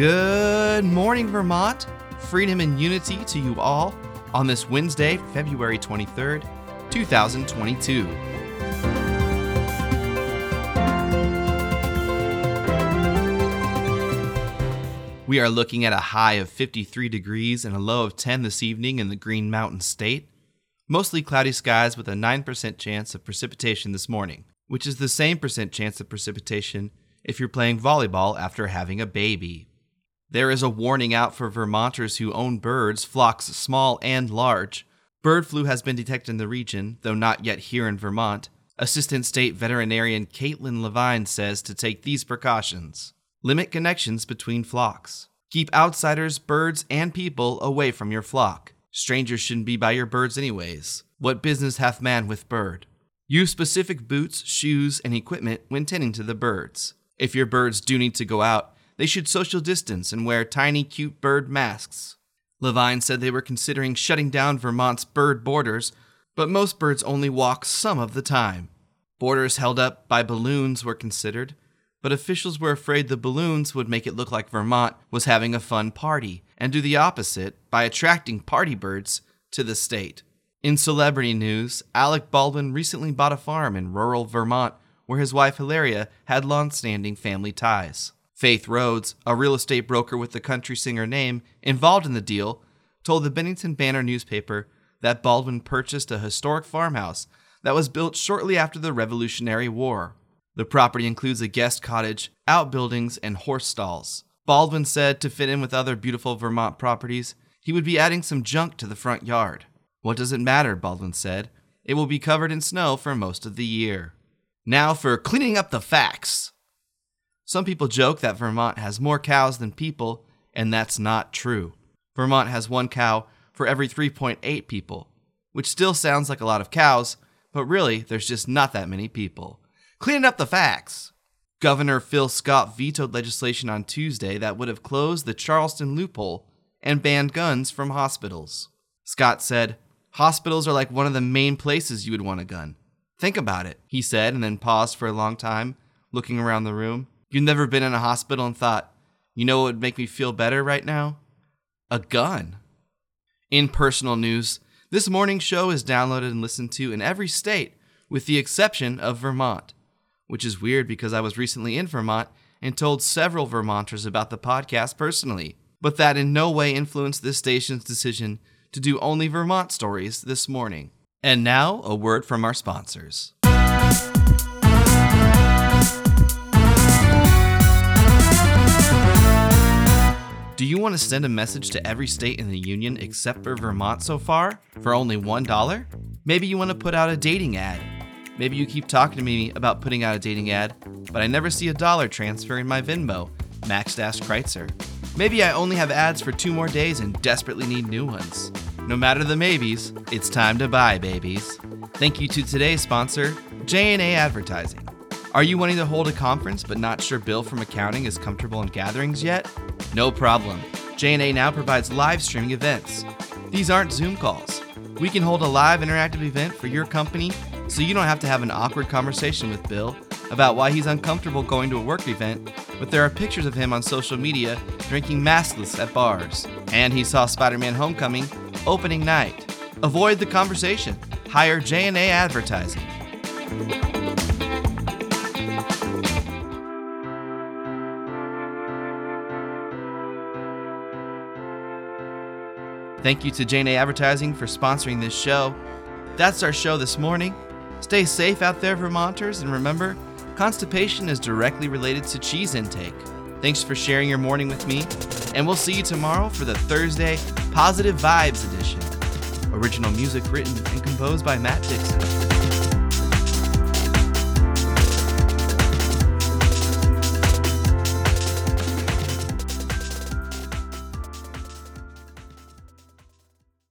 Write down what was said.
Good morning, Vermont. Freedom and unity to you all on this Wednesday, February 23rd, 2022. We are looking at a high of 53 degrees and a low of 10 this evening in the Green Mountain State. Mostly cloudy skies with a 9% chance of precipitation this morning, which is the same percent chance of precipitation if you're playing volleyball after having a baby. There is a warning out for Vermonters who own birds, flocks small and large. Bird flu has been detected in the region, though not yet here in Vermont. Assistant State Veterinarian Caitlin Levine says to take these precautions. Limit connections between flocks. Keep outsiders, birds, and people away from your flock. Strangers shouldn't be by your birds, anyways. What business hath man with bird? Use specific boots, shoes, and equipment when tending to the birds. If your birds do need to go out, they should social distance and wear tiny, cute bird masks. Levine said they were considering shutting down Vermont's bird borders, but most birds only walk some of the time. Borders held up by balloons were considered, but officials were afraid the balloons would make it look like Vermont was having a fun party and do the opposite by attracting party birds to the state. In celebrity news, Alec Baldwin recently bought a farm in rural Vermont where his wife Hilaria had long-standing family ties. Faith Rhodes, a real estate broker with the country singer name involved in the deal, told the Bennington Banner newspaper that Baldwin purchased a historic farmhouse that was built shortly after the Revolutionary War. The property includes a guest cottage, outbuildings, and horse stalls. Baldwin said to fit in with other beautiful Vermont properties, he would be adding some junk to the front yard. What does it matter? Baldwin said. It will be covered in snow for most of the year. Now for cleaning up the facts. Some people joke that Vermont has more cows than people, and that's not true. Vermont has one cow for every 3.8 people, which still sounds like a lot of cows, but really, there's just not that many people. Cleaning up the facts. Governor Phil Scott vetoed legislation on Tuesday that would have closed the Charleston loophole and banned guns from hospitals. Scott said, Hospitals are like one of the main places you would want a gun. Think about it, he said, and then paused for a long time, looking around the room. You've never been in a hospital and thought, you know what would make me feel better right now? A gun. In personal news, this morning show is downloaded and listened to in every state, with the exception of Vermont which is weird because I was recently in Vermont and told several Vermonters about the podcast personally, but that in no way influenced this station's decision to do only Vermont stories this morning. And now, a word from our sponsors. Do you want to send a message to every state in the Union except for Vermont so far for only $1? Maybe you want to put out a dating ad Maybe you keep talking to me about putting out a dating ad, but I never see a dollar transfer in my Venmo. Max Dash Kreutzer. Maybe I only have ads for two more days and desperately need new ones. No matter the maybes, it's time to buy babies. Thank you to today's sponsor, J&A Advertising. Are you wanting to hold a conference but not sure Bill from accounting is comfortable in gatherings yet? No problem. J&A now provides live streaming events. These aren't Zoom calls. We can hold a live interactive event for your company so you don't have to have an awkward conversation with Bill about why he's uncomfortable going to a work event, but there are pictures of him on social media drinking maskless at bars. And he saw Spider-Man Homecoming opening night. Avoid the conversation. Hire J&A Advertising. Thank you to J&A Advertising for sponsoring this show. That's our show this morning. Stay safe out there, Vermonters, and remember, constipation is directly related to cheese intake. Thanks for sharing your morning with me, and we'll see you tomorrow for the Thursday Positive Vibes edition. Original music written and composed by Matt Dixon.